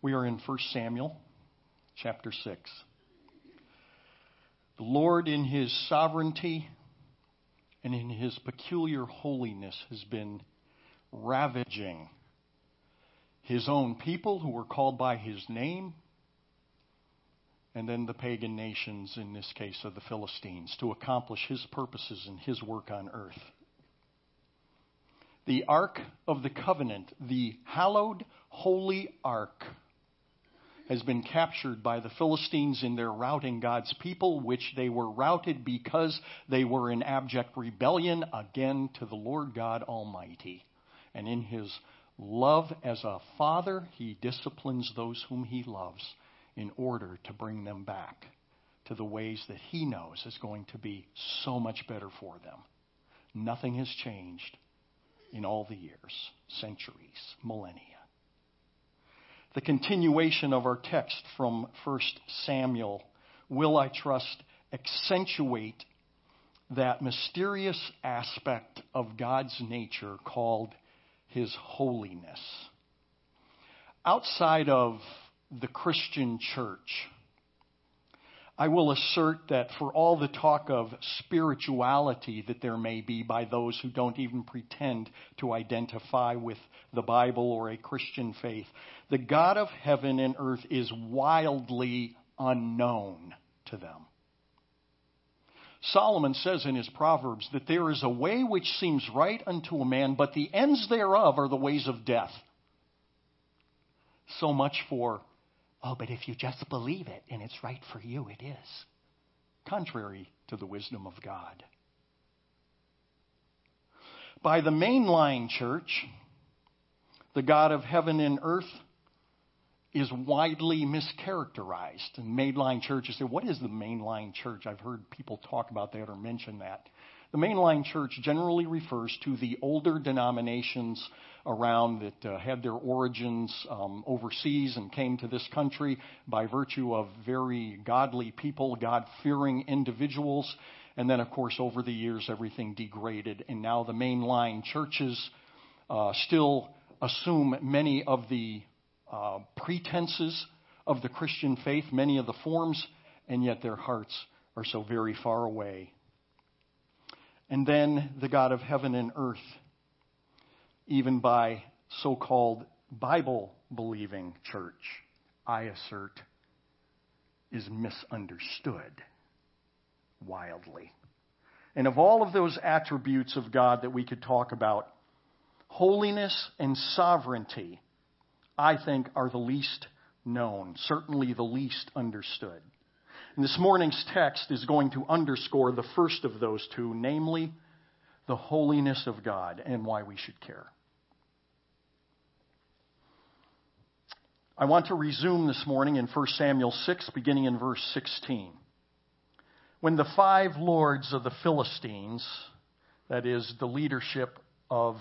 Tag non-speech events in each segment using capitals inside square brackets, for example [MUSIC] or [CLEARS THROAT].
We are in 1 Samuel chapter 6. The Lord, in his sovereignty and in his peculiar holiness, has been ravaging his own people who were called by his name, and then the pagan nations, in this case of the Philistines, to accomplish his purposes and his work on earth. The Ark of the Covenant, the hallowed, holy Ark has been captured by the Philistines in their routing God's people, which they were routed because they were in abject rebellion again to the Lord God Almighty. And in his love as a father, he disciplines those whom he loves in order to bring them back to the ways that he knows is going to be so much better for them. Nothing has changed in all the years, centuries, millennia the continuation of our text from 1 Samuel will, I trust, accentuate that mysterious aspect of God's nature called His holiness. Outside of the Christian church, I will assert that for all the talk of spirituality that there may be by those who don't even pretend to identify with the Bible or a Christian faith, the God of heaven and earth is wildly unknown to them. Solomon says in his Proverbs that there is a way which seems right unto a man, but the ends thereof are the ways of death. So much for Oh, but if you just believe it and it's right for you, it is. Contrary to the wisdom of God. By the mainline church, the God of heaven and earth is widely mischaracterized. And mainline churches say, What is the mainline church? I've heard people talk about that or mention that. The mainline church generally refers to the older denominations around that uh, had their origins um, overseas and came to this country by virtue of very godly people, God fearing individuals. And then, of course, over the years, everything degraded. And now the mainline churches uh, still assume many of the uh, pretenses of the Christian faith, many of the forms, and yet their hearts are so very far away. And then the God of heaven and earth even by so called Bible believing church, I assert, is misunderstood wildly. And of all of those attributes of God that we could talk about, holiness and sovereignty, I think, are the least known, certainly the least understood. And this morning's text is going to underscore the first of those two, namely the holiness of God and why we should care. I want to resume this morning in 1 Samuel 6, beginning in verse 16. When the five lords of the Philistines, that is, the leadership of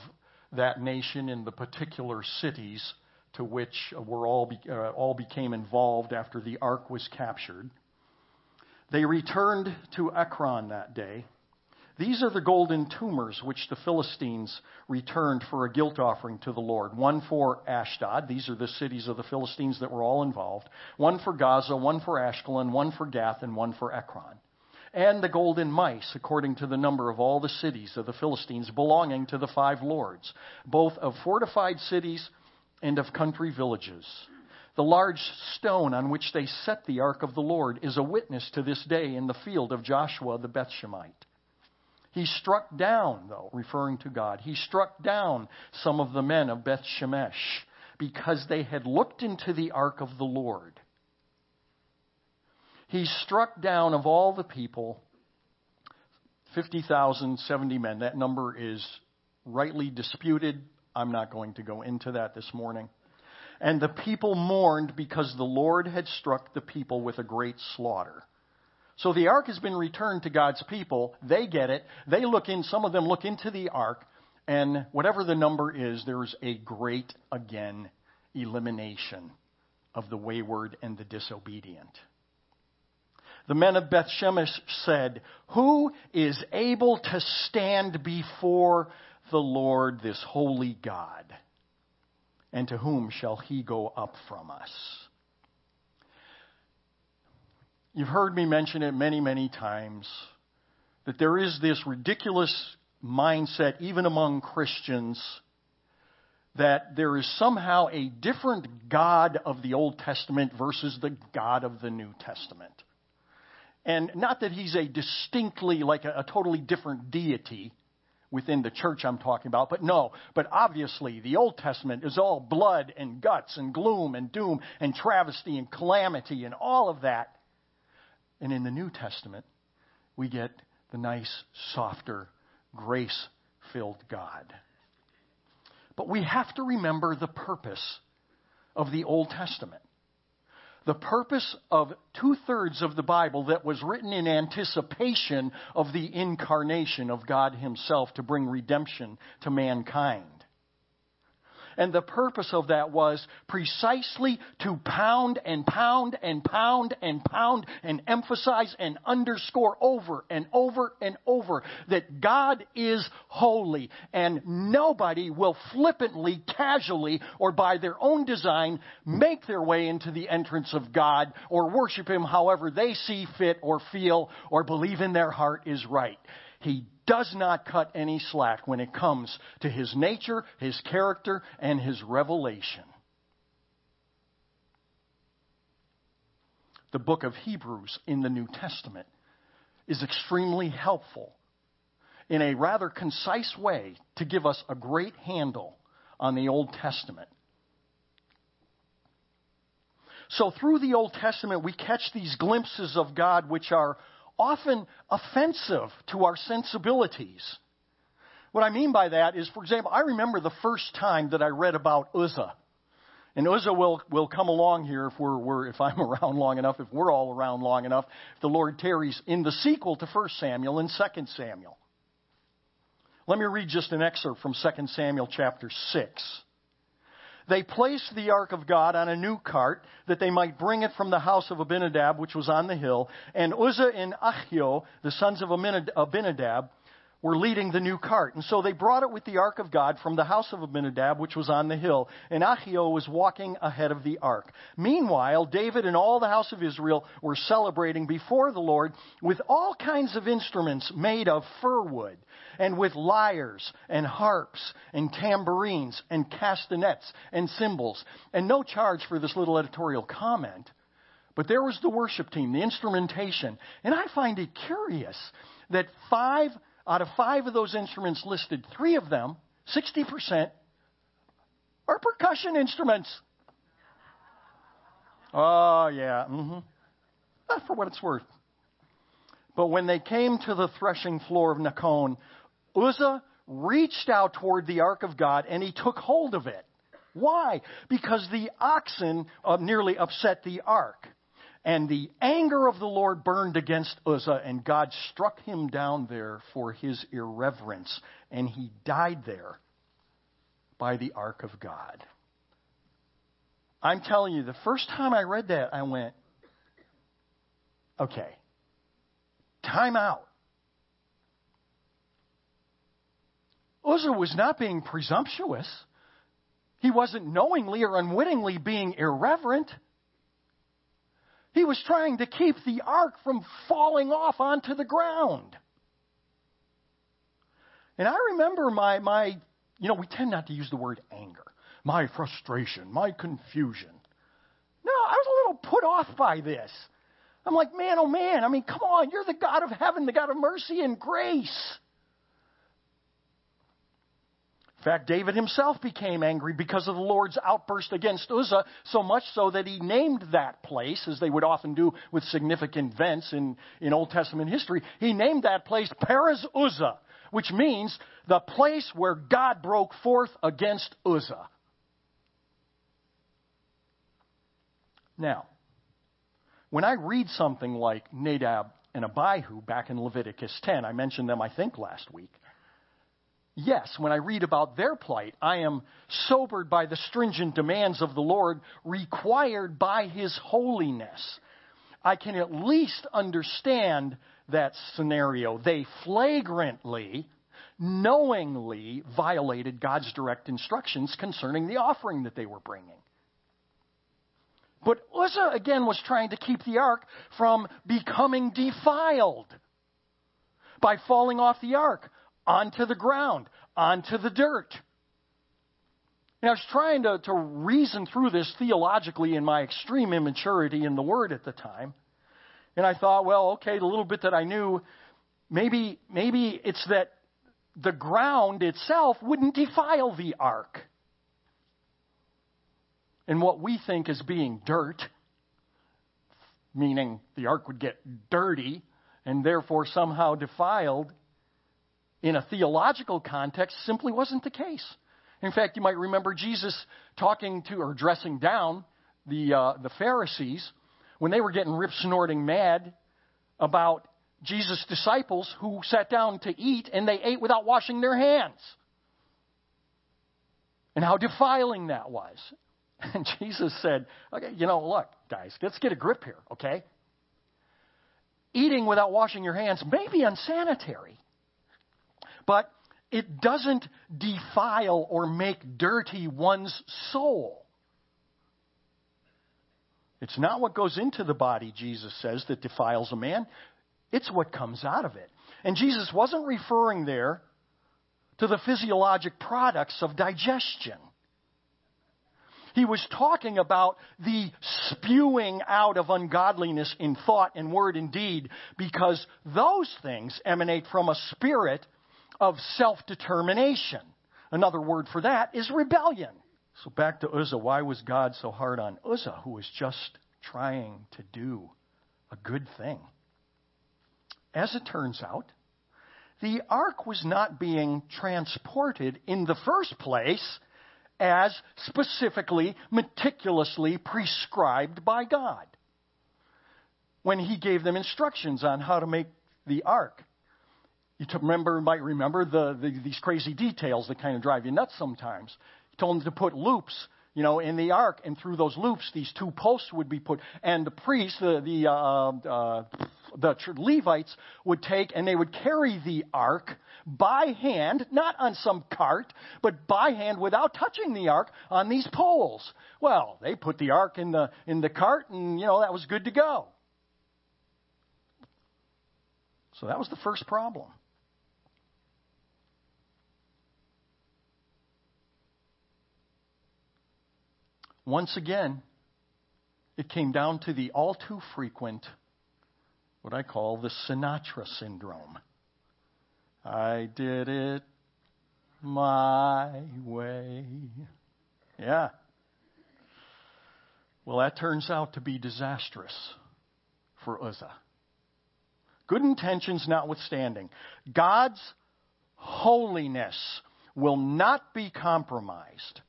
that nation in the particular cities to which were all, uh, all became involved after the ark was captured, they returned to Ekron that day these are the golden tumors which the Philistines returned for a guilt offering to the Lord. One for Ashdod. These are the cities of the Philistines that were all involved. One for Gaza, one for Ashkelon, one for Gath, and one for Ekron. And the golden mice, according to the number of all the cities of the Philistines belonging to the five lords, both of fortified cities and of country villages. The large stone on which they set the ark of the Lord is a witness to this day in the field of Joshua the Bethshemite. He struck down, though, referring to God, he struck down some of the men of Beth Shemesh because they had looked into the ark of the Lord. He struck down of all the people 50,000, 70 men. That number is rightly disputed. I'm not going to go into that this morning. And the people mourned because the Lord had struck the people with a great slaughter. So the ark has been returned to God's people. They get it. They look in, some of them look into the ark, and whatever the number is, there's a great, again, elimination of the wayward and the disobedient. The men of Beth Shemesh said, Who is able to stand before the Lord, this holy God? and to whom shall he go up from us? You've heard me mention it many, many times that there is this ridiculous mindset, even among Christians, that there is somehow a different God of the Old Testament versus the God of the New Testament. And not that he's a distinctly, like a, a, totally different deity within the church I'm talking about, but no. But obviously, the Old Testament is all blood and guts and gloom and doom and travesty and calamity and all of that. And in the New Testament, we get the nice, softer, grace filled God. But we have to remember the purpose of the Old Testament. The purpose of two thirds of the Bible that was written in anticipation of the incarnation of God Himself to bring redemption to mankind. And the purpose of that was precisely to pound and pound and pound and pound and emphasize and underscore over and over and over that God is holy and nobody will flippantly, casually, or by their own design make their way into the entrance of God or worship Him however they see fit or feel or believe in their heart is right. He does not cut any slack when it comes to his nature, his character, and his revelation. The book of Hebrews in the New Testament is extremely helpful in a rather concise way to give us a great handle on the Old Testament. So, through the Old Testament, we catch these glimpses of God which are often offensive to our sensibilities. What I mean by that is, for example, I remember the first time that I read about Uzzah. And Uzzah will, will come along here if, we're, we're, if I'm [LAUGHS] around long enough, if we're all around long enough, if the Lord tarries in the sequel to 1 Samuel and 2 Samuel. Let me read just an excerpt from 2 Samuel chapter 6. They placed the ark of God on a new cart that they might bring it from the house of Abinadab, which was on the hill. And Uzzah and Ahio, the sons of Abinadab, were leading the new cart. And so they brought it with the ark of God from the house of Abinadab, which was on the hill. And Ahio was walking ahead of the ark. Meanwhile, David and all the house of Israel were celebrating before the Lord with all kinds of instruments made of fir wood, and with lyres and harps and tambourines and castanets and cymbals. And no charge for this little editorial comment. But there was the worship team, the instrumentation. And I find it curious that five out of five of those instruments listed, three of them, 60%, are percussion instruments. Oh, yeah. Mm-hmm. Not for what it's worth. But when they came to the threshing floor of Nacon, Uzzah reached out toward the ark of God and he took hold of it. Why? Because the oxen uh, nearly upset the ark. And the anger of the Lord burned against Uzzah, and God struck him down there for his irreverence, and he died there by the ark of God. I'm telling you, the first time I read that, I went, okay, time out. Uzzah was not being presumptuous. He wasn't knowingly or unwittingly being irreverent. He was trying to keep the ark from falling off onto the ground. And I remember my, my, you know, we tend not to use the word anger, my frustration, my confusion. No, I was a little put off by this. I'm like, man, oh man, I mean, come on, you're the God of heaven, the God of mercy and grace. In fact, David himself became angry because of the Lord's outburst against Uzzah, so much so that he named that place, as they would often do with significant events in, in Old Testament history. He named that place Perez Uzzah, which means the place where God broke forth against Uzzah. Now, when I read something like Nadab and Abihu back in Leviticus 10, I mentioned them, I think, last week. Yes, when I read about their plight, I am sobered by the stringent demands of the Lord required by His holiness. I can at least understand that scenario. They flagrantly knowingly violated God's direct instructions concerning the offering that they were bringing. But Uzzah, again, was trying to keep the ark from becoming defiled by falling off the ark onto the ground, onto the dirt. And I was trying to, to reason through this theologically in my extreme immaturity in the Word at the time. And I thought, well, okay, the little bit that I knew, maybe, maybe it's that the ground itself wouldn't defile the ark. And what we think as being dirt, meaning the ark would get dirty and therefore somehow defiled, in a theological context, simply wasn't the case. In fact, you might remember Jesus talking to or dressing down the, uh, the Pharisees when they were getting rip snorting mad about Jesus' disciples who sat down to eat and they ate without washing their hands. And how defiling that was. [LAUGHS] And Jesus said, okay, you know, look, guys, let's get a grip here, okay? Eating without washing your hands may be unsanitary, but it doesn't defile or make dirty one's soul. It's not what goes into the body, Jesus says, that defiles a man. It's what comes out of it. And Jesus wasn't referring there to the physiologic products of digestion. He was talking about the spewing out of ungodliness in thought and word and deed because those things emanate from a spirit of self determination. Another word for that is rebellion. So back to Uzzah. Why was God so hard on Uzzah, who was just trying to do a good thing? As it turns out, the ark was not being transported in the first place as specifically, meticulously prescribed by God when He gave them instructions on how to make the ark. You remember, might remember the, the, these crazy details that kind of drive you nuts sometimes. He told them to put loops, you know, in the ark, and through those loops, these two posts would be put, and the priests, the the uh, uh, the Levites would take and they would carry the ark by hand, not on some cart, but by hand without touching the ark on these poles. Well, they put the ark in the in the cart, and you know that was good to go. So that was the first problem. Once again, it came down to the all too frequent, what I call the Sinatra syndrome. I did it my way. Yeah. Well, that turns out to be disastrous for Uzzah. Good intentions notwithstanding, God's holiness will not be compromised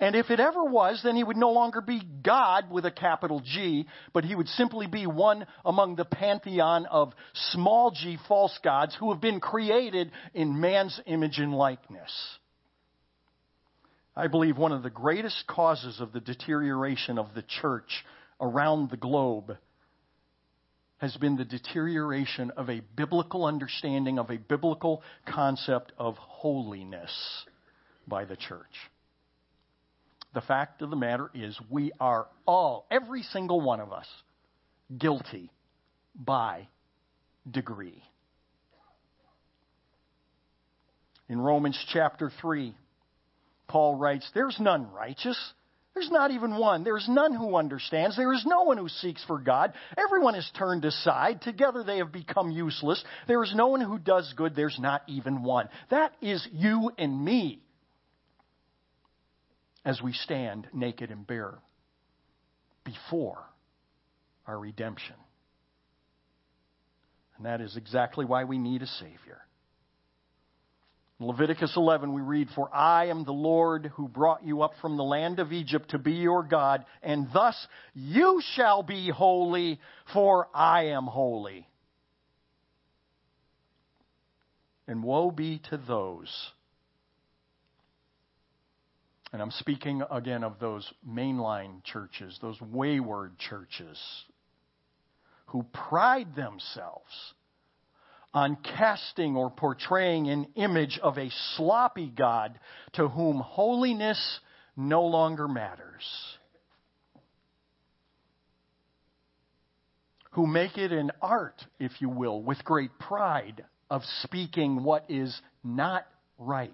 and if it ever was, then he would no longer be God with a capital G, but he would simply be one among the pantheon of small g false gods who have been created in man's image and likeness. I believe one of the greatest causes of the deterioration of the church around the globe has been the deterioration of a biblical understanding of a biblical concept of holiness by the church. The fact of the matter is, we are all, every single one of us, guilty by degree. In Romans chapter 3, Paul writes, There's none righteous. There's not even one. There's none who understands. There is no one who seeks for God. Everyone is turned aside. Together they have become useless. There is no one who does good. There's not even one. That is you and me as we stand naked and bare before our redemption. And that is exactly why we need a Savior. In Leviticus 11, we read, For I am the Lord who brought you up from the land of Egypt to be your God, and thus you shall be holy, for I am holy. And woe be to those and I'm speaking again of those mainline churches, those wayward churches who pride themselves on casting or portraying an image of a sloppy God to whom holiness no longer matters. Who make it an art, if you will, with great pride of speaking what is not right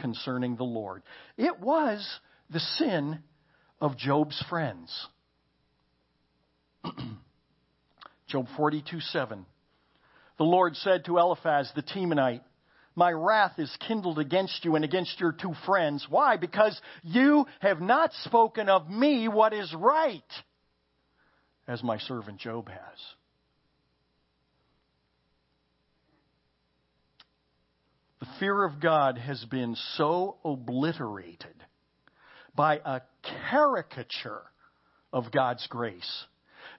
concerning the Lord. It was the sin of Job's friends. [CLEARS THROAT] Job 42 7. The Lord said to Eliphaz the Temanite, My wrath is kindled against you and against your two friends. Why? Because you have not spoken of me what is right, as my servant Job has. Fear of God has been so obliterated by a caricature of God's grace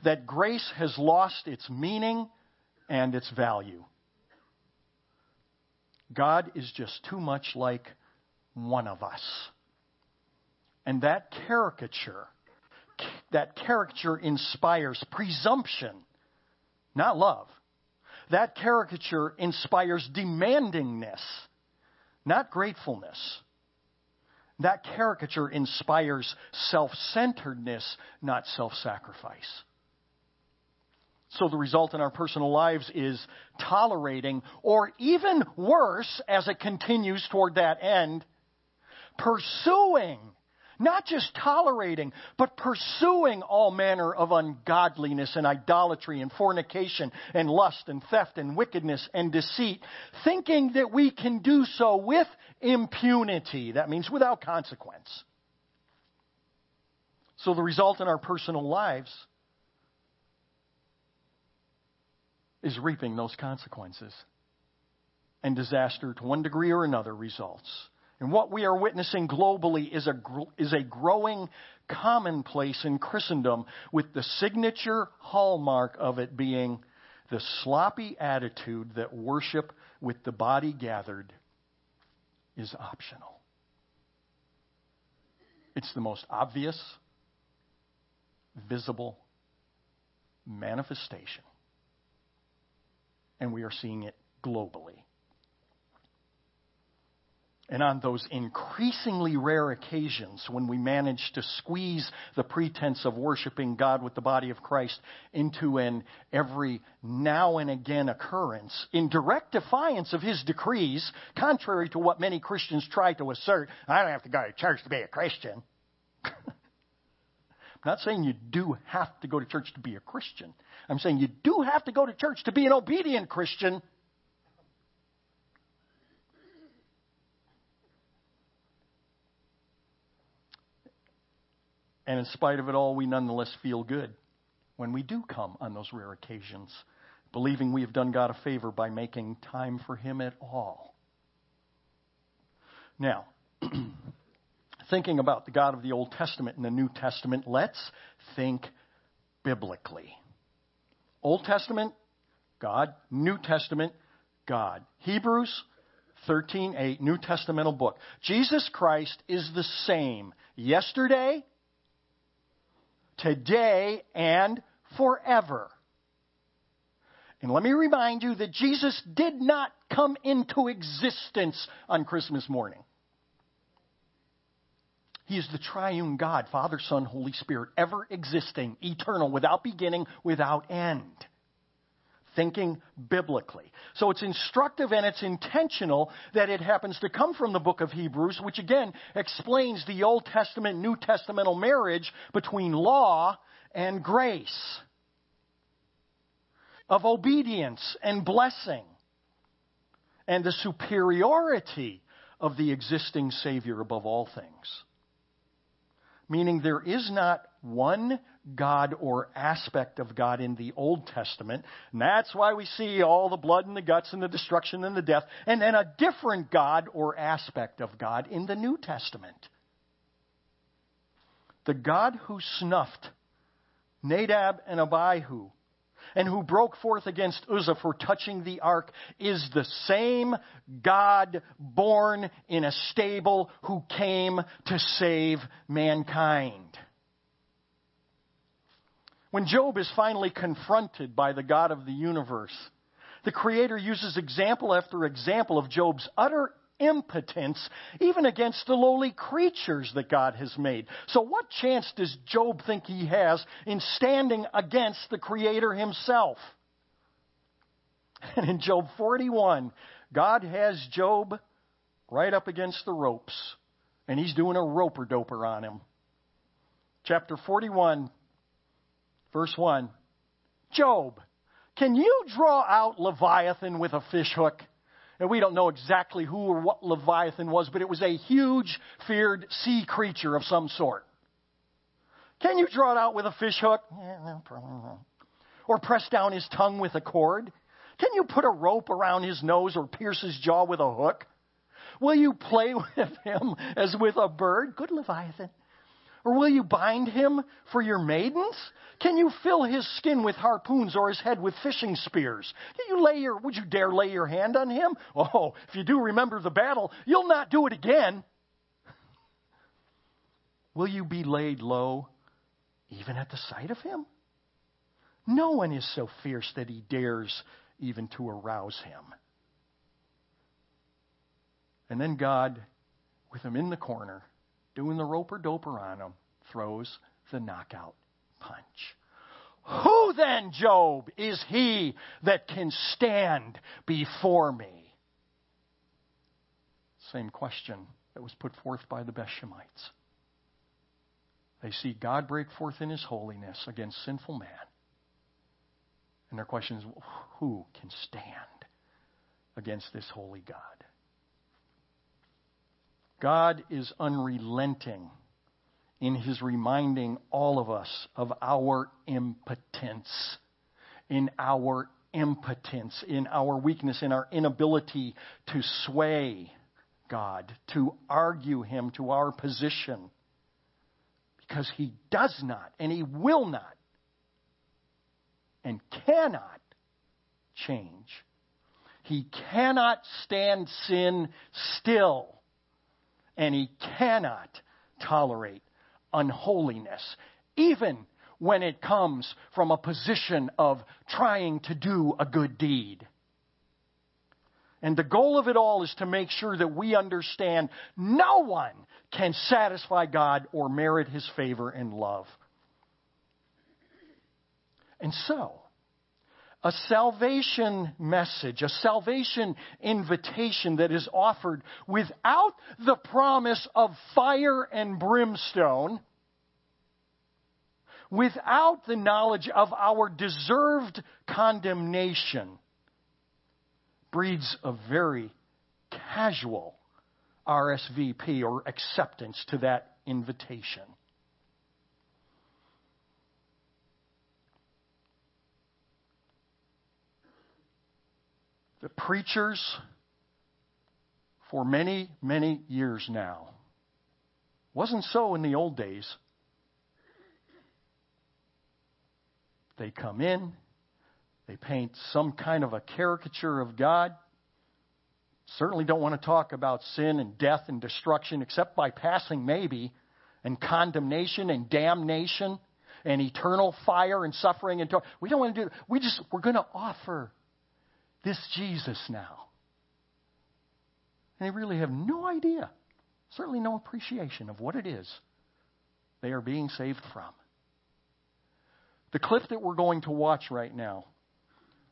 that grace has lost its meaning and its value. God is just too much like one of us. And that caricature, that caricature inspires presumption, not love. That caricature inspires demandingness, not gratefulness. That caricature inspires self centeredness, not self sacrifice. So the result in our personal lives is tolerating, or even worse, as it continues toward that end, pursuing, not just tolerating, but pursuing all manner of ungodliness and idolatry and fornication and lust and theft and wickedness and deceit, thinking that we can do so with impunity. That means without consequence. So the result in our personal lives is reaping those consequences. And disaster, to one degree or another, results. And what we are witnessing globally is a, is a growing commonplace in Christendom, with the signature hallmark of it being the sloppy attitude that worship with the body gathered is optional. It's the most obvious, visible manifestation and we are seeing it globally. And on those increasingly rare occasions when we manage to squeeze the pretense of worshiping God with the body of Christ into an every now and again occurrence, in direct defiance of his decrees, contrary to what many Christians try to assert, I don't have to go to church to be a Christian. [LAUGHS] I'm not saying you do have to go to church to be a Christian. I'm saying you do have to go to church to be an obedient Christian. And in spite of it all, we nonetheless feel good when we do come on those rare occasions, believing we have done God a favor by making time for Him at all. Now, [CLEARS THROAT] thinking about the God of the Old Testament and the New Testament, let's think biblically. Old Testament, God. New Testament, God. Hebrews 13:8, New Testamental book. Jesus Christ is the same yesterday, today, and forever. And let me remind you that Jesus did not come into existence on Christmas morning. He is the triune God, Father, Son, Holy Spirit, ever existing, eternal, without beginning, without end. Thinking biblically. So it's instructive and it's intentional that it happens to come from the book of Hebrews, which again explains the Old Testament, New Testamental marriage between law and grace, of obedience and blessing, and the superiority of the existing Savior above all things meaning there is not one God or aspect of God in the Old Testament. And that's why we see all the blood and the guts and the destruction and the death, and then a different God or aspect of God in the New Testament. The God who snuffed Nadab and Abihu and who broke forth against Uzzah for touching the ark is the same God born in a stable who came to save mankind. When Job is finally confronted by the God of the universe, The Creator uses example after example of Job's utter impotence, even against the lowly creatures that God has made. So, what chance does Job think he has in standing against the Creator himself? And in Job 41, God has Job right up against the ropes, and he's doing a roper doper on him. Chapter 41, verse 1 Job, can you draw out Leviathan with a fishhook? And we don't know exactly who or what Leviathan was, but it was a huge, feared sea creature of some sort. Can you draw it out with a fishhook? Or press down his tongue with a cord? Can you put a rope around his nose or pierce his jaw with a hook? Will you play [LAUGHS] with him as with a bird? Good Leviathan. Or will you bind him for your maidens? Can you fill his skin with harpoons or his head with fishing spears? Can you lay your, would you dare lay your hand on him? Oh, if you do remember the battle, you'll not do it again. [LAUGHS] Will you be laid low even at the sight of him? No one is so fierce that he dares even to arouse him. And then God, with him in the corner, doing the roper doper on him, throws the knockout punch. Who then, Job, is he that can stand before me? Same question that was put forth by the Beth-Shemites. They see God break forth in his holiness against sinful man. And their question is who can stand against this holy God? God is unrelenting in his reminding all of us of our impotence, in our impotence, in our weakness, in our inability to sway God, to argue him to our position. Because he does not, and he will not, and cannot change. He cannot stand sin still and he cannot tolerate unholiness, even when it comes from a position of trying to do a good deed. And the goal of it all is to make sure that we understand no one can satisfy God or merit his favor and love. And so, a salvation message, a salvation invitation that is offered without the promise of fire and brimstone, without the knowledge of our deserved condemnation, breeds a very casual RSVP or acceptance to that invitation. The preachers for many, many years now. Wasn't so in the old days. They come in, they paint some kind of a caricature of God. Certainly don't want to talk about sin and death and destruction except by passing maybe, and condemnation and damnation and eternal fire and suffering and tor- we don't want to do that. We just we're going to offer this Jesus now. And they really have no idea, certainly no appreciation of what it is they are being saved from. The clip that we're going to watch right now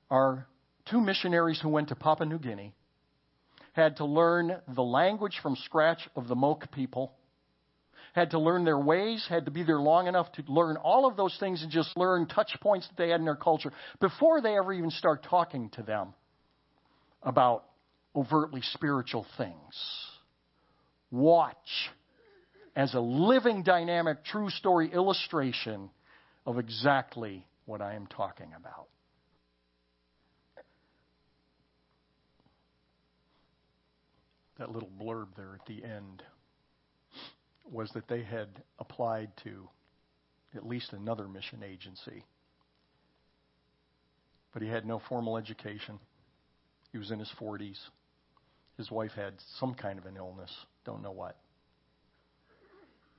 are two missionaries who went to Papua New Guinea, had to learn the language from scratch of the Mouk people, had to learn their ways, had to be there long enough to learn all of those things and just learn touch points that they had in their culture before they ever even start talking to them about overtly spiritual things. Watch as a living, dynamic, true story illustration of exactly what I am talking about. That little blurb there at the end was that they had applied to at least another mission agency. But he had no formal education. He was in his 40s. His wife had some kind of an illness, don't know what.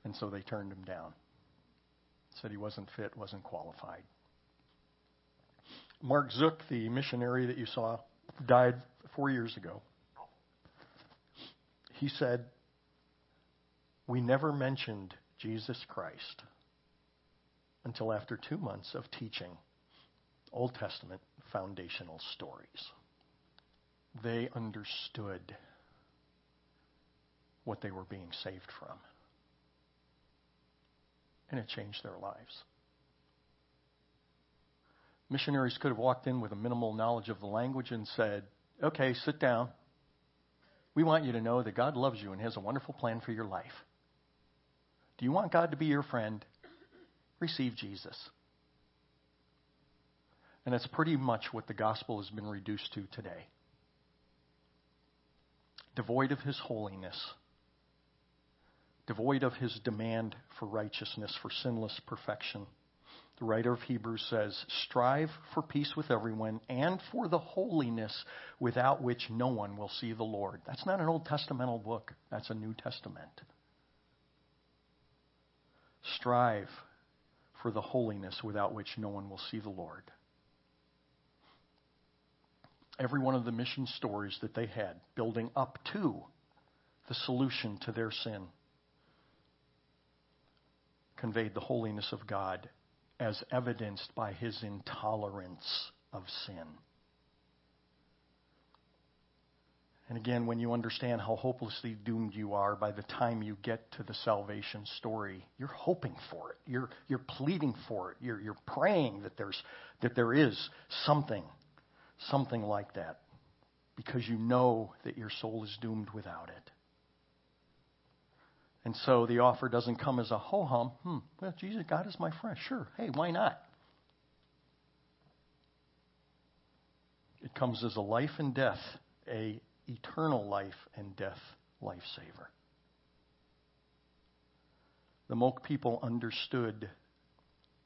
And so they turned him down. Said he wasn't fit, wasn't qualified. Mark Zook, the missionary that you saw, died four years ago. He said, We never mentioned Jesus Christ until after two months of teaching Old Testament foundational stories. They understood what they were being saved from. And it changed their lives. Missionaries could have walked in with a minimal knowledge of the language and said, Okay, sit down. We want you to know that God loves you and has a wonderful plan for your life. Do you want God to be your friend? Receive Jesus. And that's pretty much what the gospel has been reduced to today. Devoid of his holiness, devoid of his demand for righteousness, for sinless perfection. The writer of Hebrews says, Strive for peace with everyone and for the holiness without which no one will see the Lord. That's not an Old Testamental book, that's a New Testament. Strive for the holiness without which no one will see the Lord. Every one of the mission stories that they had, building up to the solution to their sin, conveyed the holiness of God as evidenced by his intolerance of sin. And again, when you understand how hopelessly doomed you are by the time you get to the salvation story, you're hoping for it. You're, you're pleading for it. You're, you're praying that, there's, that there is something, something like that, because you know that your soul is doomed without it. And so the offer doesn't come as a ho hum. Hmm, well, Jesus, God is my friend. Sure. Hey, why not? It comes as a life and death, a eternal life and death lifesaver. The Mouk people understood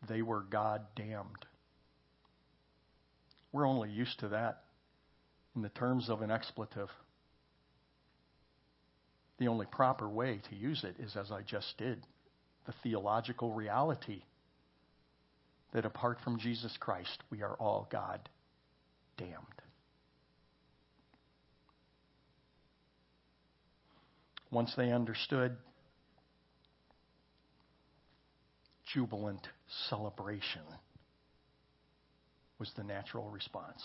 they were God damned. We're only used to that in the terms of an expletive. The only proper way to use it is as I just did the theological reality that apart from Jesus Christ, we are all God damned. Once they understood, jubilant celebration was the natural response.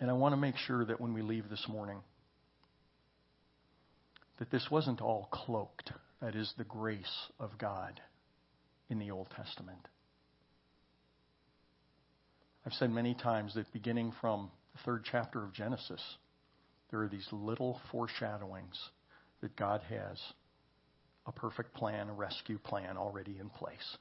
And I want to make sure that when we leave this morning, that this wasn't all cloaked. That is the grace of God in the Old Testament. I've said many times that beginning from the third chapter of Genesis, there are these little foreshadowings that God has a perfect plan, a rescue plan already in place.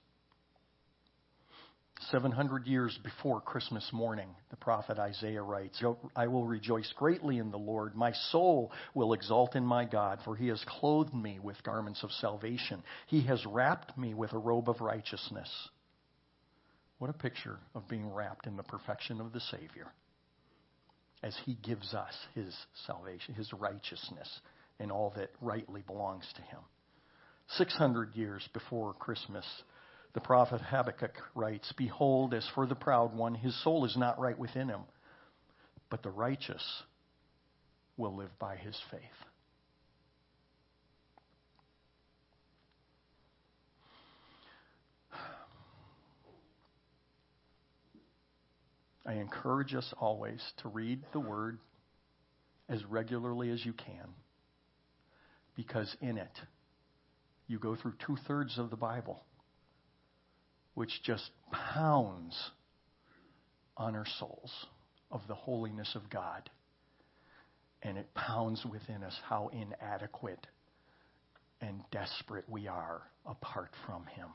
700 years before Christmas morning, the prophet Isaiah writes, I will rejoice greatly in the Lord. My soul will exult in my God, for he has clothed me with garments of salvation. He has wrapped me with a robe of righteousness. What a picture of being wrapped in the perfection of the Savior as he gives us his salvation, his righteousness, and all that rightly belongs to him. 600 years before Christmas, the prophet Habakkuk writes Behold, as for the proud one, his soul is not right within him, but the righteous will live by his faith. I encourage us always to read the Word as regularly as you can, because in it, you go through two thirds of the Bible which just pounds on our souls of the holiness of God. And it pounds within us how inadequate and desperate we are apart from Him.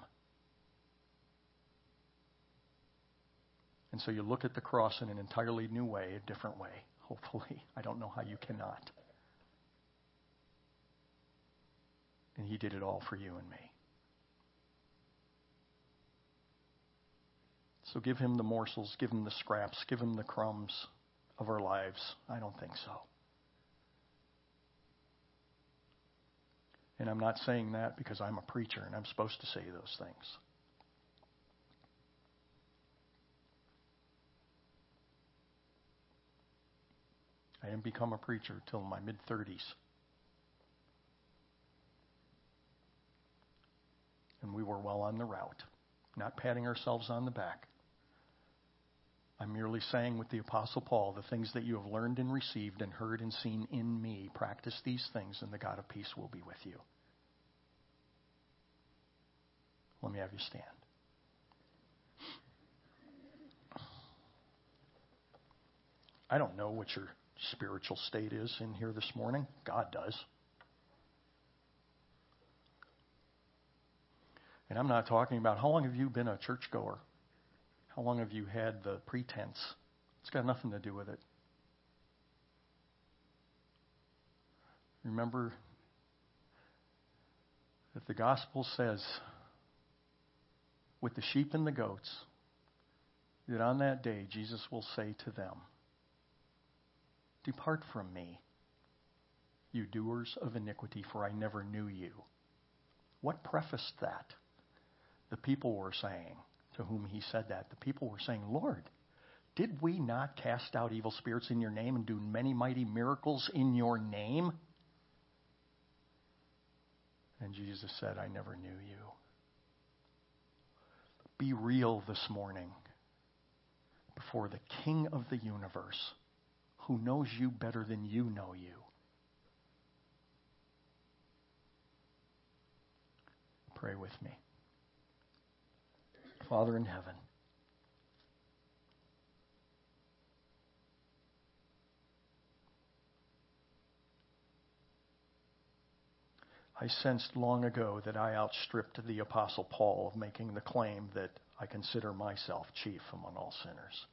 And so you look at the cross in an entirely new way, a different way, hopefully. [LAUGHS] I don't know how you cannot. And He did it all for you and me. So give him the morsels, give him the scraps, give him the crumbs of our lives. I don't think so. And I'm not saying that because I'm a preacher and I'm supposed to say those things. I didn't become a preacher till my mid 30s. And we were well on the route, not patting ourselves on the back. I'm merely saying with the Apostle Paul, the things that you have learned and received and heard and seen in me, practice these things, and the God of peace will be with you. Let me have you stand. I don't know what your spiritual state is in here this morning. God does. And I'm not talking about how long have you been a churchgoer? How long have you had the pretense? It's got nothing to do with it. Remember that the gospel says, with the sheep and the goats, that on that day Jesus will say to them, Depart from me, you doers of iniquity, for I never knew you. What prefaced that? The people were saying, to whom he said that, the people were saying, Lord, did we not cast out evil spirits in your name and do many mighty miracles in your name? And Jesus said, I never knew you. Be real this morning before the King of the universe who knows you better than you know you. Pray with me. Father in heaven, I sensed long ago that I outstripped the Apostle Paul of making the claim that I consider myself chief among all sinners.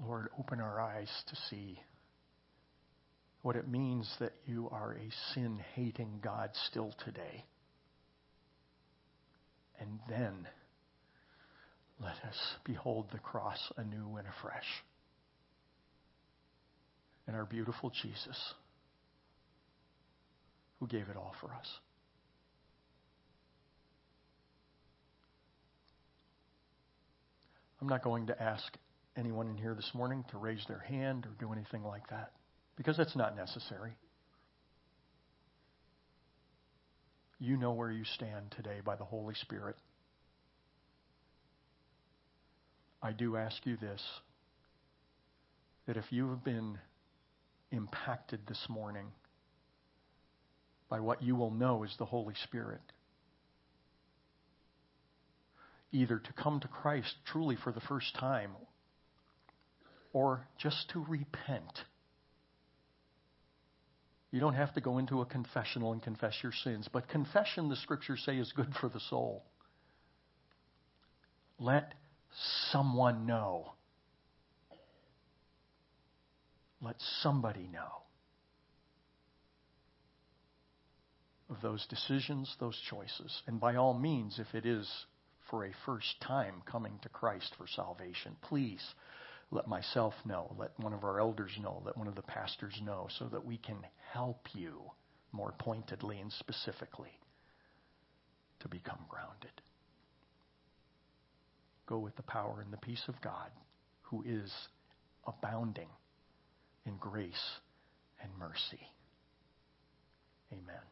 Lord, open our eyes to see what it means that you are a sin hating God still today. And then let us behold the cross anew and afresh. And our beautiful Jesus, who gave it all for us. I'm not going to ask anyone in here this morning to raise their hand or do anything like that because that's not necessary. You know where you stand today by the Holy Spirit. I do ask you this that if you have been impacted this morning by what you will know is the Holy Spirit, either to come to Christ truly for the first time or just to repent. You don't have to go into a confessional and confess your sins, but confession, the scriptures say, is good for the soul. Let someone know. Let somebody know of those decisions, those choices. And by all means, if it is for a first time coming to Christ for salvation, please let myself know, let one of our elders know, let one of the pastors know, so that we can help you more pointedly and specifically to become grounded. Go with the power and the peace of God, who is abounding in grace and mercy. Amen.